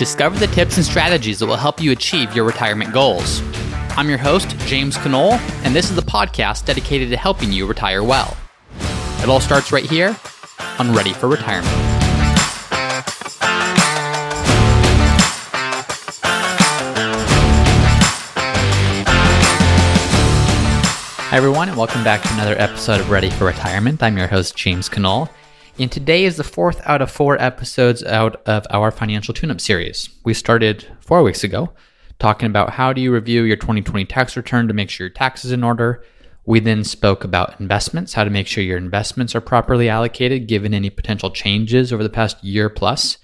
Discover the tips and strategies that will help you achieve your retirement goals. I'm your host, James Conole, and this is the podcast dedicated to helping you retire well. It all starts right here on Ready for Retirement. Hi, everyone, and welcome back to another episode of Ready for Retirement. I'm your host, James Conole. And today is the fourth out of four episodes out of our financial tune up series. We started four weeks ago talking about how do you review your 2020 tax return to make sure your tax is in order. We then spoke about investments, how to make sure your investments are properly allocated given any potential changes over the past year plus.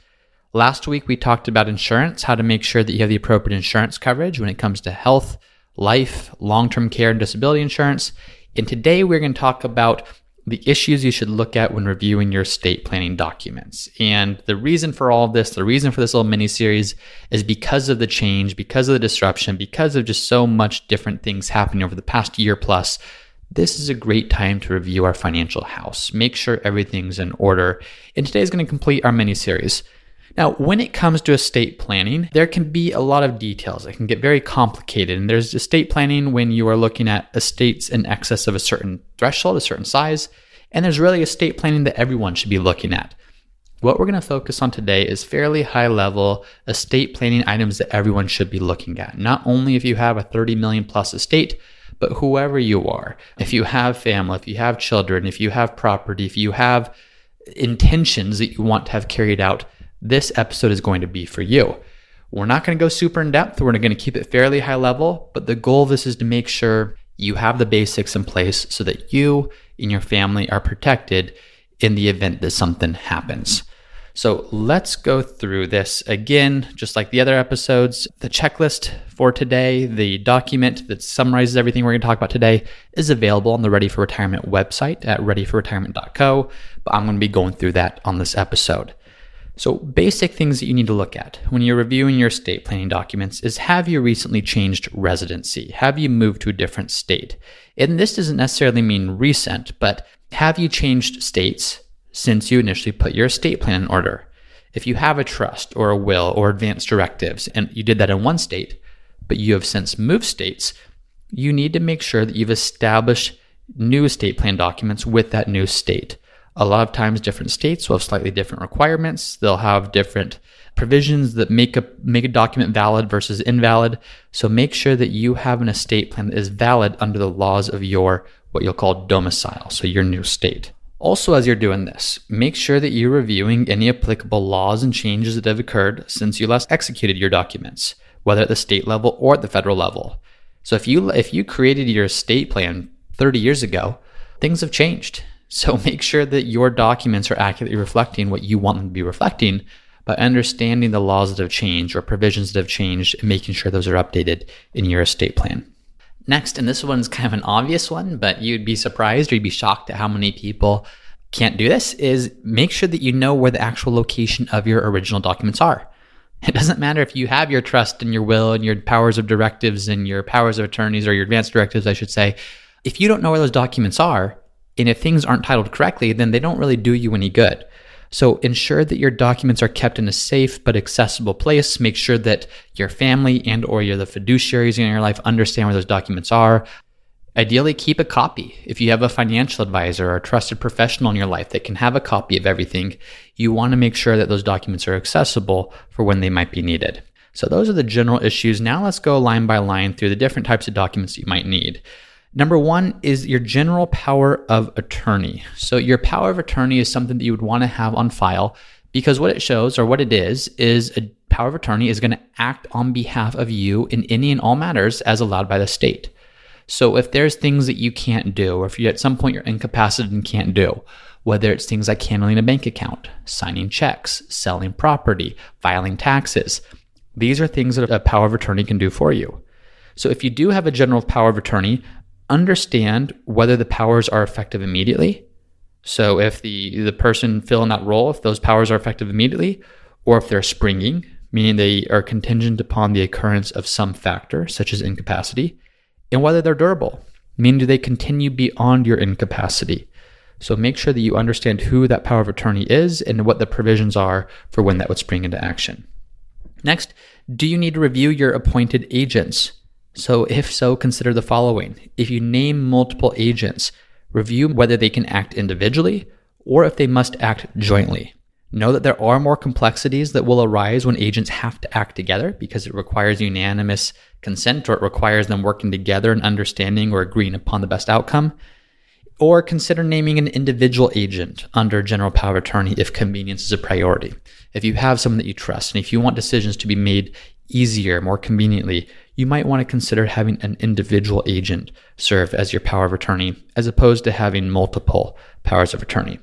Last week, we talked about insurance, how to make sure that you have the appropriate insurance coverage when it comes to health, life, long term care, and disability insurance. And today, we're going to talk about the issues you should look at when reviewing your estate planning documents. And the reason for all of this, the reason for this little mini series is because of the change, because of the disruption, because of just so much different things happening over the past year plus. This is a great time to review our financial house. Make sure everything's in order. And today is going to complete our mini series. Now, when it comes to estate planning, there can be a lot of details. It can get very complicated. And there's estate planning when you are looking at estates in excess of a certain threshold, a certain size. And there's really estate planning that everyone should be looking at. What we're going to focus on today is fairly high level estate planning items that everyone should be looking at. Not only if you have a 30 million plus estate, but whoever you are. If you have family, if you have children, if you have property, if you have intentions that you want to have carried out, this episode is going to be for you. We're not going to go super in depth. We're going to keep it fairly high level, but the goal of this is to make sure you have the basics in place so that you and your family are protected in the event that something happens. So let's go through this again, just like the other episodes. The checklist for today, the document that summarizes everything we're going to talk about today, is available on the Ready for Retirement website at readyforretirement.co. But I'm going to be going through that on this episode. So, basic things that you need to look at when you're reviewing your estate planning documents is have you recently changed residency? Have you moved to a different state? And this doesn't necessarily mean recent, but have you changed states since you initially put your estate plan in order? If you have a trust or a will or advance directives and you did that in one state, but you have since moved states, you need to make sure that you've established new estate plan documents with that new state. A lot of times, different states will have slightly different requirements. They'll have different provisions that make a make a document valid versus invalid. So make sure that you have an estate plan that is valid under the laws of your what you'll call domicile, so your new state. Also, as you're doing this, make sure that you're reviewing any applicable laws and changes that have occurred since you last executed your documents, whether at the state level or at the federal level. So if you if you created your estate plan 30 years ago, things have changed. So make sure that your documents are accurately reflecting what you want them to be reflecting by understanding the laws that have changed or provisions that have changed and making sure those are updated in your estate plan. Next, and this one's kind of an obvious one, but you'd be surprised or you'd be shocked at how many people can't do this, is make sure that you know where the actual location of your original documents are. It doesn't matter if you have your trust and your will and your powers of directives and your powers of attorneys or your advanced directives, I should say. If you don't know where those documents are, and if things aren't titled correctly, then they don't really do you any good. So ensure that your documents are kept in a safe but accessible place. Make sure that your family and or your the fiduciaries in your life understand where those documents are. Ideally, keep a copy. If you have a financial advisor or a trusted professional in your life that can have a copy of everything, you want to make sure that those documents are accessible for when they might be needed. So those are the general issues. Now let's go line by line through the different types of documents you might need. Number one is your general power of attorney. So, your power of attorney is something that you would want to have on file because what it shows or what it is is a power of attorney is going to act on behalf of you in any and all matters as allowed by the state. So, if there's things that you can't do, or if you at some point you're incapacitated and can't do, whether it's things like handling a bank account, signing checks, selling property, filing taxes, these are things that a power of attorney can do for you. So, if you do have a general power of attorney, understand whether the powers are effective immediately. So if the the person filling that role, if those powers are effective immediately, or if they're springing, meaning they are contingent upon the occurrence of some factor, such as incapacity, and whether they're durable, meaning do they continue beyond your incapacity. So make sure that you understand who that power of attorney is and what the provisions are for when that would spring into action. Next, do you need to review your appointed agents? So, if so, consider the following. If you name multiple agents, review whether they can act individually or if they must act jointly. Know that there are more complexities that will arise when agents have to act together because it requires unanimous consent or it requires them working together and understanding or agreeing upon the best outcome. Or consider naming an individual agent under general power of attorney if convenience is a priority. If you have someone that you trust and if you want decisions to be made easier, more conveniently, you might want to consider having an individual agent serve as your power of attorney as opposed to having multiple powers of attorney.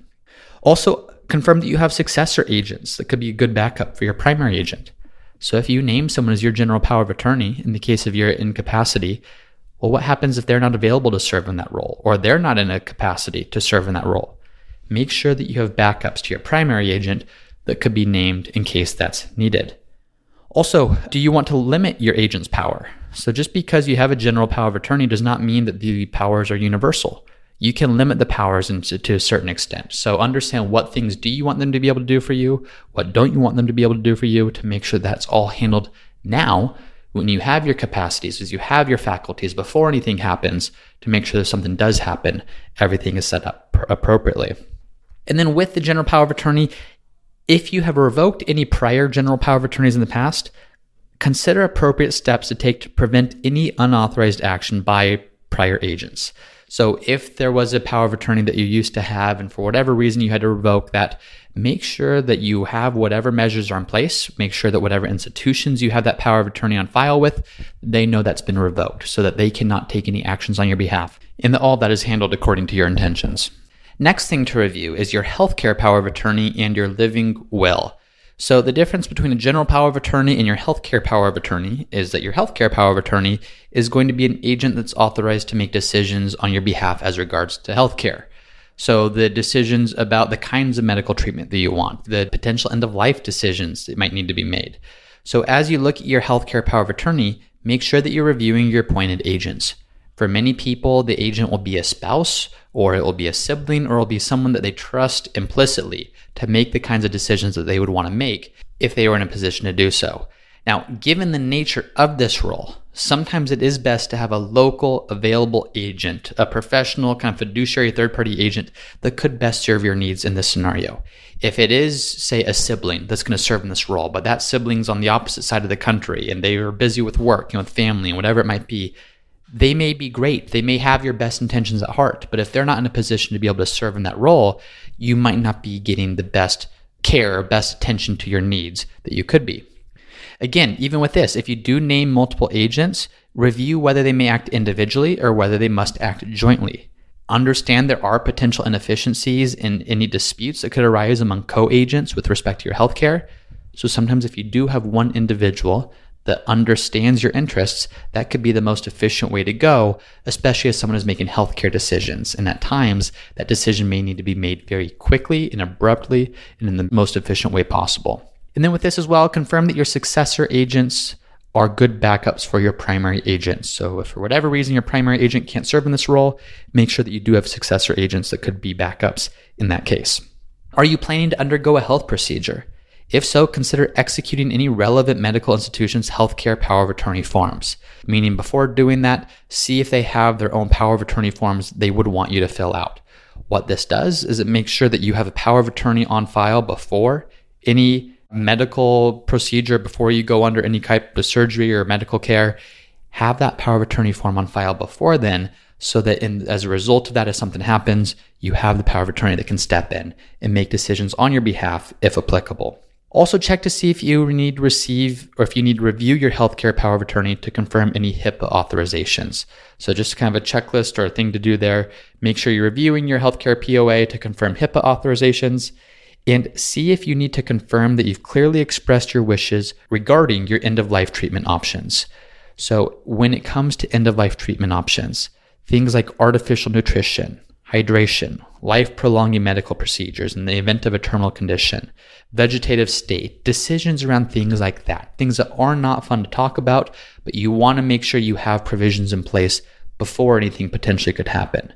Also, confirm that you have successor agents that could be a good backup for your primary agent. So if you name someone as your general power of attorney in the case of your incapacity, well, what happens if they're not available to serve in that role or they're not in a capacity to serve in that role? Make sure that you have backups to your primary agent that could be named in case that's needed. Also, do you want to limit your agent's power? So just because you have a general power of attorney does not mean that the powers are universal you can limit the powers to a certain extent. So understand what things do you want them to be able to do for you, what don't you want them to be able to do for you to make sure that's all handled now when you have your capacities, as you have your faculties before anything happens to make sure that something does happen, everything is set up pr- appropriately. And then with the general power of attorney, if you have revoked any prior general power of attorneys in the past, consider appropriate steps to take to prevent any unauthorized action by prior agents. So if there was a power of attorney that you used to have, and for whatever reason you had to revoke that, make sure that you have whatever measures are in place. Make sure that whatever institutions you have that power of attorney on file with, they know that's been revoked so that they cannot take any actions on your behalf. And that all that is handled according to your intentions. Next thing to review is your healthcare power of attorney and your living will. So the difference between a general power of attorney and your healthcare power of attorney is that your healthcare power of attorney is going to be an agent that's authorized to make decisions on your behalf as regards to healthcare. So the decisions about the kinds of medical treatment that you want, the potential end of life decisions that might need to be made. So as you look at your healthcare power of attorney, make sure that you're reviewing your appointed agents. For many people, the agent will be a spouse, or it will be a sibling, or it will be someone that they trust implicitly to make the kinds of decisions that they would want to make if they were in a position to do so. Now, given the nature of this role, sometimes it is best to have a local available agent, a professional kind of fiduciary third party agent that could best serve your needs in this scenario. If it is, say, a sibling that's going to serve in this role, but that sibling's on the opposite side of the country and they are busy with work, you know, with family and whatever it might be, they may be great. They may have your best intentions at heart, but if they're not in a position to be able to serve in that role, you might not be getting the best care, best attention to your needs that you could be. Again, even with this, if you do name multiple agents, review whether they may act individually or whether they must act jointly. Understand there are potential inefficiencies in any disputes that could arise among co agents with respect to your healthcare. So sometimes, if you do have one individual that understands your interests, that could be the most efficient way to go, especially as someone is making healthcare decisions. And at times, that decision may need to be made very quickly and abruptly and in the most efficient way possible. And then with this as well, confirm that your successor agents are good backups for your primary agents. So if for whatever reason your primary agent can't serve in this role, make sure that you do have successor agents that could be backups in that case. Are you planning to undergo a health procedure? If so, consider executing any relevant medical institution's healthcare power of attorney forms. Meaning, before doing that, see if they have their own power of attorney forms they would want you to fill out. What this does is it makes sure that you have a power of attorney on file before any medical procedure, before you go under any type of surgery or medical care. Have that power of attorney form on file before then so that in, as a result of that, if something happens, you have the power of attorney that can step in and make decisions on your behalf if applicable. Also, check to see if you need receive or if you need review your healthcare power of attorney to confirm any HIPAA authorizations. So, just kind of a checklist or a thing to do there. Make sure you're reviewing your healthcare POA to confirm HIPAA authorizations and see if you need to confirm that you've clearly expressed your wishes regarding your end of life treatment options. So, when it comes to end of life treatment options, things like artificial nutrition, hydration, life prolonging medical procedures in the event of a terminal condition, vegetative state, decisions around things like that, things that are not fun to talk about, but you want to make sure you have provisions in place before anything potentially could happen.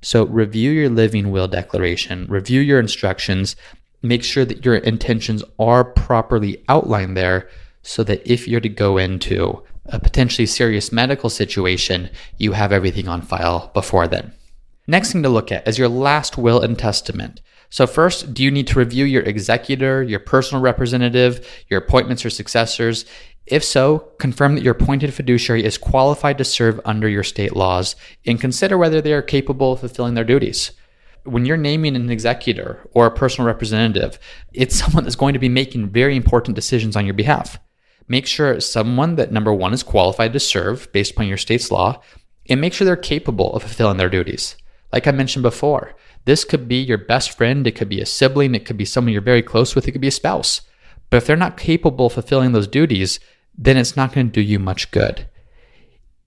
So review your living will declaration, review your instructions, make sure that your intentions are properly outlined there so that if you're to go into a potentially serious medical situation, you have everything on file before then. Next thing to look at is your last will and testament. So, first, do you need to review your executor, your personal representative, your appointments or successors? If so, confirm that your appointed fiduciary is qualified to serve under your state laws and consider whether they are capable of fulfilling their duties. When you're naming an executor or a personal representative, it's someone that's going to be making very important decisions on your behalf. Make sure it's someone that number one is qualified to serve based upon your state's law, and make sure they're capable of fulfilling their duties. Like I mentioned before, this could be your best friend, it could be a sibling, it could be someone you're very close with, it could be a spouse. But if they're not capable of fulfilling those duties, then it's not going to do you much good.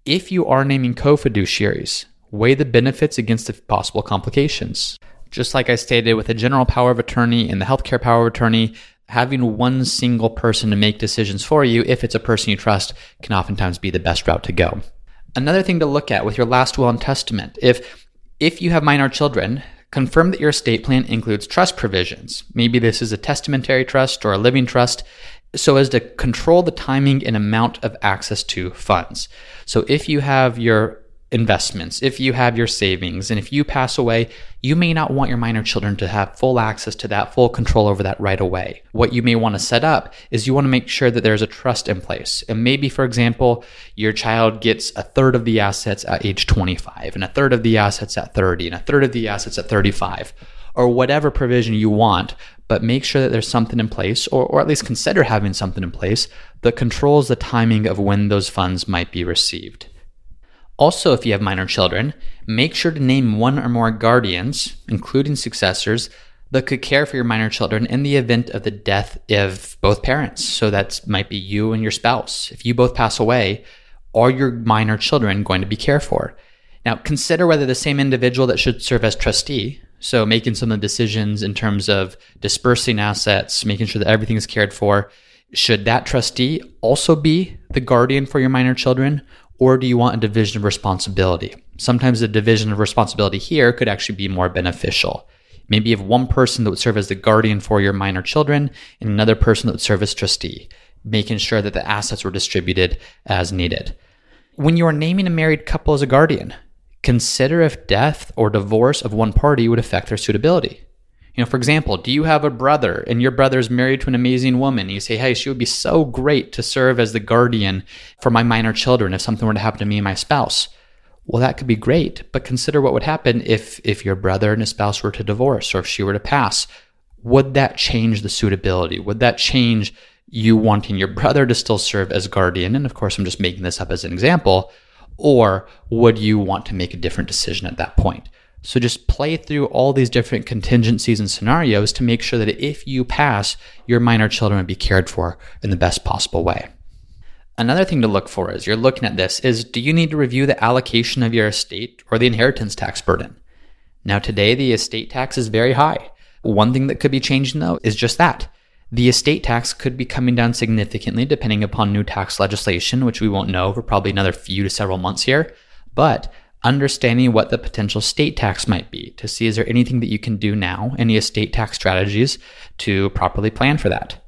If you are naming co fiduciaries, weigh the benefits against the possible complications. Just like I stated with the general power of attorney and the healthcare power of attorney, having one single person to make decisions for you, if it's a person you trust, can oftentimes be the best route to go. Another thing to look at with your last will and testament, if if you have minor children, confirm that your estate plan includes trust provisions. Maybe this is a testamentary trust or a living trust so as to control the timing and amount of access to funds. So if you have your investments, if you have your savings, and if you pass away, you may not want your minor children to have full access to that, full control over that right away. What you may want to set up is you want to make sure that there's a trust in place. And maybe, for example, your child gets a third of the assets at age 25, and a third of the assets at 30, and a third of the assets at 35 or whatever provision you want, but make sure that there's something in place, or, or at least consider having something in place that controls the timing of when those funds might be received. Also, if you have minor children, make sure to name one or more guardians, including successors, that could care for your minor children in the event of the death of both parents. So that might be you and your spouse. If you both pass away, are your minor children going to be cared for? Now, consider whether the same individual that should serve as trustee so making some of the decisions in terms of dispersing assets, making sure that everything is cared for. Should that trustee also be the guardian for your minor children? Or do you want a division of responsibility? Sometimes the division of responsibility here could actually be more beneficial. Maybe you have one person that would serve as the guardian for your minor children and another person that would serve as trustee, making sure that the assets were distributed as needed. When you are naming a married couple as a guardian, consider if death or divorce of one party would affect their suitability. You know, for example, do you have a brother and your brother is married to an amazing woman? And you say, hey, she would be so great to serve as the guardian for my minor children if something were to happen to me and my spouse. Well, that could be great, but consider what would happen if if your brother and his spouse were to divorce or if she were to pass. Would that change the suitability? Would that change you wanting your brother to still serve as guardian? And of course, I'm just making this up as an example or would you want to make a different decision at that point? So just play through all these different contingencies and scenarios to make sure that if you pass, your minor children would be cared for in the best possible way. Another thing to look for as you're looking at this is do you need to review the allocation of your estate or the inheritance tax burden? Now, today, the estate tax is very high. One thing that could be changing though is just that. The estate tax could be coming down significantly depending upon new tax legislation, which we won't know for probably another few to several months here. But understanding what the potential state tax might be to see is there anything that you can do now, any estate tax strategies to properly plan for that.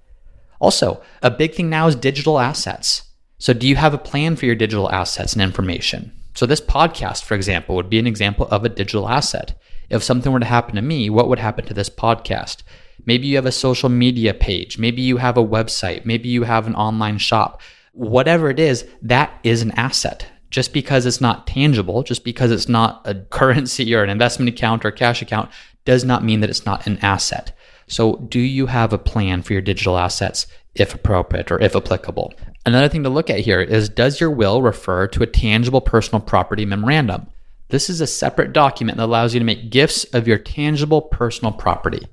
Also, a big thing now is digital assets. So, do you have a plan for your digital assets and information? So, this podcast, for example, would be an example of a digital asset. If something were to happen to me, what would happen to this podcast? Maybe you have a social media page. Maybe you have a website. Maybe you have an online shop. Whatever it is, that is an asset. Just because it's not tangible, just because it's not a currency or an investment account or a cash account, does not mean that it's not an asset. So, do you have a plan for your digital assets if appropriate or if applicable? Another thing to look at here is Does your will refer to a tangible personal property memorandum? This is a separate document that allows you to make gifts of your tangible personal property.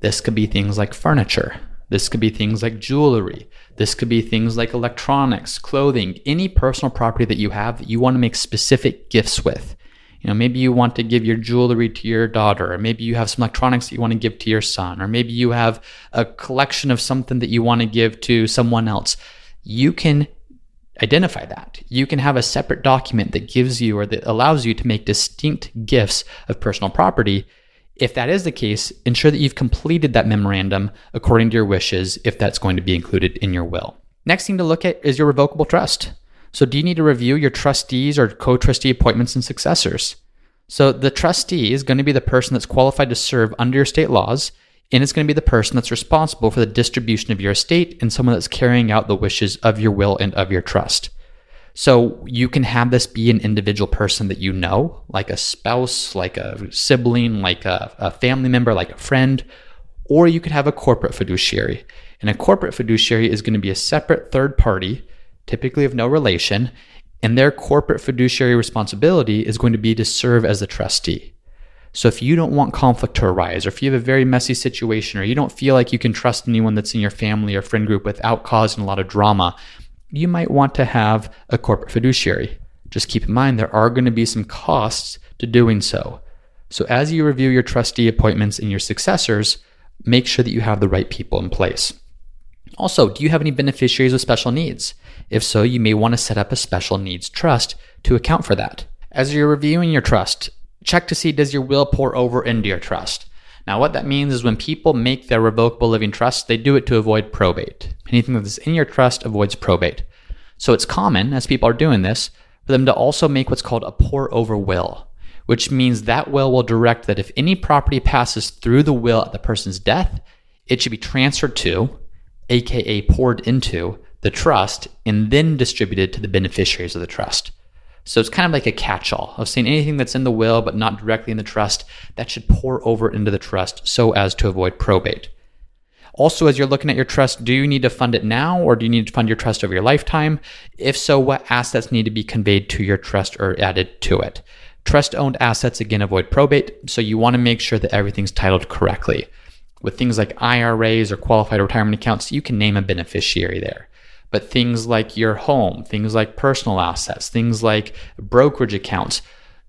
This could be things like furniture. This could be things like jewelry. This could be things like electronics, clothing, any personal property that you have that you want to make specific gifts with. You know, maybe you want to give your jewelry to your daughter, or maybe you have some electronics that you want to give to your son, or maybe you have a collection of something that you want to give to someone else. You can identify that. You can have a separate document that gives you or that allows you to make distinct gifts of personal property if that is the case, ensure that you've completed that memorandum according to your wishes if that's going to be included in your will. Next thing to look at is your revocable trust. So, do you need to review your trustees or co trustee appointments and successors? So, the trustee is going to be the person that's qualified to serve under your state laws, and it's going to be the person that's responsible for the distribution of your estate and someone that's carrying out the wishes of your will and of your trust. So, you can have this be an individual person that you know, like a spouse, like a sibling, like a, a family member, like a friend, or you could have a corporate fiduciary. And a corporate fiduciary is going to be a separate third party, typically of no relation, and their corporate fiduciary responsibility is going to be to serve as the trustee. So if you don't want conflict to arise, or if you have a very messy situation, or you don't feel like you can trust anyone that's in your family or friend group without causing a lot of drama, you might want to have a corporate fiduciary. Just keep in mind there are going to be some costs to doing so. So as you review your trustee appointments and your successors, make sure that you have the right people in place. Also, do you have any beneficiaries with special needs? If so, you may want to set up a special needs trust to account for that. As you're reviewing your trust, check to see does your will pour over into your trust. Now, what that means is when people make their revocable living trust, they do it to avoid probate. Anything that's in your trust avoids probate. So it's common, as people are doing this, for them to also make what's called a pour over will, which means that will will direct that if any property passes through the will at the person's death, it should be transferred to, aka poured into, the trust and then distributed to the beneficiaries of the trust. So it's kind of like a catch all of saying anything that's in the will but not directly in the trust, that should pour over into the trust so as to avoid probate. Also, as you're looking at your trust, do you need to fund it now or do you need to fund your trust over your lifetime? If so, what assets need to be conveyed to your trust or added to it? Trust owned assets again avoid probate, so you want to make sure that everything's titled correctly. With things like IRAs or qualified retirement accounts, you can name a beneficiary there. But things like your home, things like personal assets, things like brokerage accounts,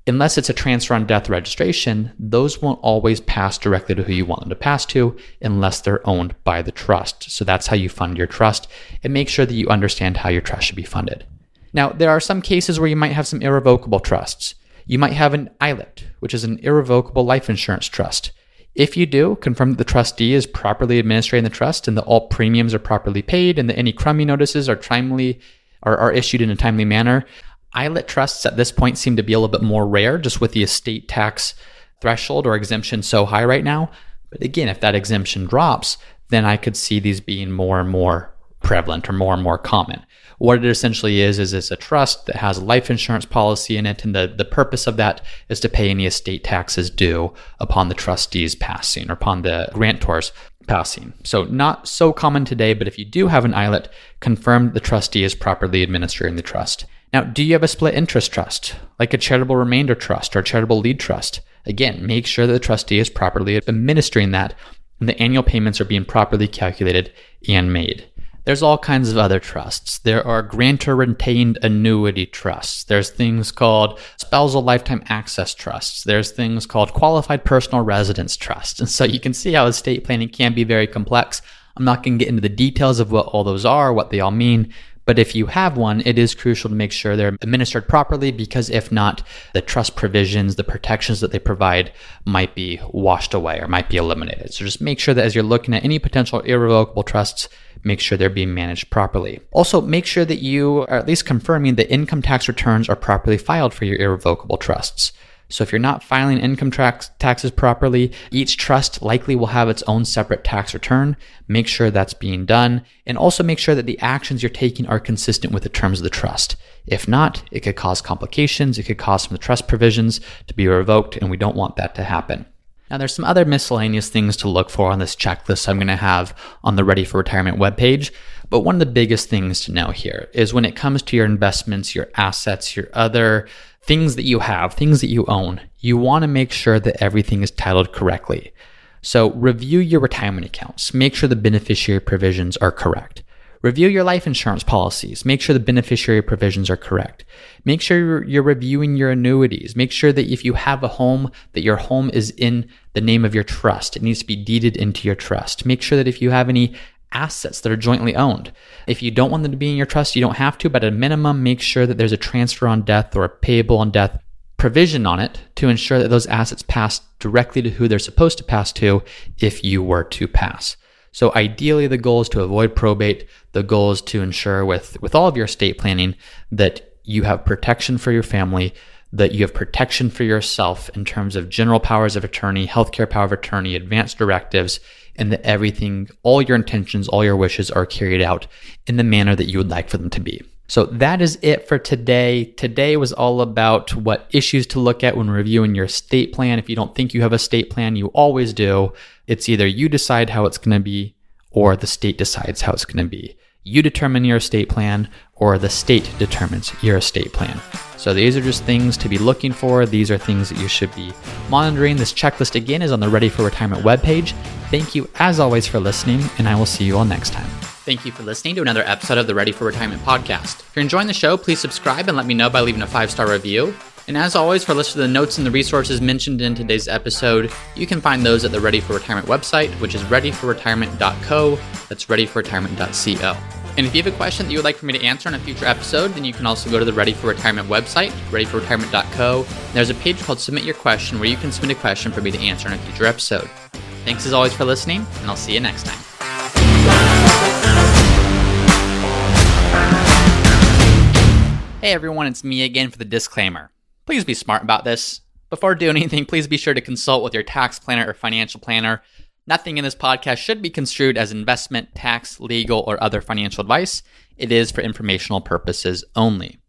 unless it's a transfer on death registration, those won't always pass directly to who you want them to pass to unless they're owned by the trust. So that's how you fund your trust and make sure that you understand how your trust should be funded. Now, there are some cases where you might have some irrevocable trusts. You might have an ILIT, which is an irrevocable life insurance trust. If you do, confirm that the trustee is properly administering the trust and that all premiums are properly paid and that any Crummey notices are timely are, are issued in a timely manner. ILIT trusts at this point seem to be a little bit more rare just with the estate tax threshold or exemption so high right now. But again, if that exemption drops, then I could see these being more and more prevalent or more and more common. What it essentially is, is it's a trust that has a life insurance policy in it. And the, the purpose of that is to pay any estate taxes due upon the trustee's passing or upon the grantor's passing. So not so common today, but if you do have an ILIT, confirm the trustee is properly administering the trust. Now, do you have a split interest trust, like a charitable remainder trust or charitable lead trust? Again, make sure that the trustee is properly administering that and the annual payments are being properly calculated and made. There's all kinds of other trusts. There are grantor retained annuity trusts. There's things called spousal lifetime access trusts. There's things called qualified personal residence trusts. And so you can see how estate planning can be very complex. I'm not going to get into the details of what all those are, what they all mean, but if you have one, it is crucial to make sure they're administered properly because if not, the trust provisions, the protections that they provide might be washed away or might be eliminated. So just make sure that as you're looking at any potential irrevocable trusts, make sure they're being managed properly. Also, make sure that you are at least confirming that income tax returns are properly filed for your irrevocable trusts. So if you're not filing income tax taxes properly, each trust likely will have its own separate tax return. Make sure that's being done and also make sure that the actions you're taking are consistent with the terms of the trust. If not, it could cause complications. It could cause some of the trust provisions to be revoked and we don't want that to happen. Now, there's some other miscellaneous things to look for on this checklist I'm going to have on the Ready for Retirement webpage. But one of the biggest things to know here is when it comes to your investments, your assets, your other things that you have, things that you own, you want to make sure that everything is titled correctly. So, review your retirement accounts. Make sure the beneficiary provisions are correct. Review your life insurance policies. Make sure the beneficiary provisions are correct. Make sure you're, reviewing your annuities. Make sure that if you have a home, that your home is in the name of your trust. It needs to be deeded into your trust. Make sure that if you have any assets that are jointly owned, if you don't want them to be in your trust, you don't have to, but at a minimum, make sure that there's a transfer on death or a payable on death provision on it to ensure that those assets pass directly to who they're supposed to pass to if you were to pass. So ideally the goal is to avoid probate. The goal is to ensure with with all of your estate planning that you have protection for your family, that you have protection for yourself in terms of general powers of attorney, healthcare power of attorney, advanced directives, and that everything, all your intentions, all your wishes are carried out in the manner that you would like for them to be. So that is it for today. Today was all about what issues to look at when reviewing your estate plan. If you don't think you have a state plan, you always do. It's either you decide how it's going to be or the state decides how it's going to be. You determine your estate plan or the state determines your estate plan. So these are just things to be looking for. These are things that you should be monitoring. This checklist again is on the Ready for Retirement webpage. Thank you as always for listening, and I will see you all next time. Thank you for listening to another episode of the Ready for Retirement podcast. If you're enjoying the show, please subscribe and let me know by leaving a five star review. And as always, for a list of the notes and the resources mentioned in today's episode, you can find those at the Ready for Retirement website, which is readyforretirement.co. That's readyforretirement.co. And if you have a question that you would like for me to answer on a future episode, then you can also go to the Ready for Retirement website, readyforretirement.co. There's a page called Submit Your Question where you can submit a question for me to answer in a future episode. Thanks as always for listening, and I'll see you next time. Hey everyone, it's me again for the disclaimer. Please be smart about this. Before doing anything, please be sure to consult with your tax planner or financial planner. Nothing in this podcast should be construed as investment, tax, legal, or other financial advice. It is for informational purposes only.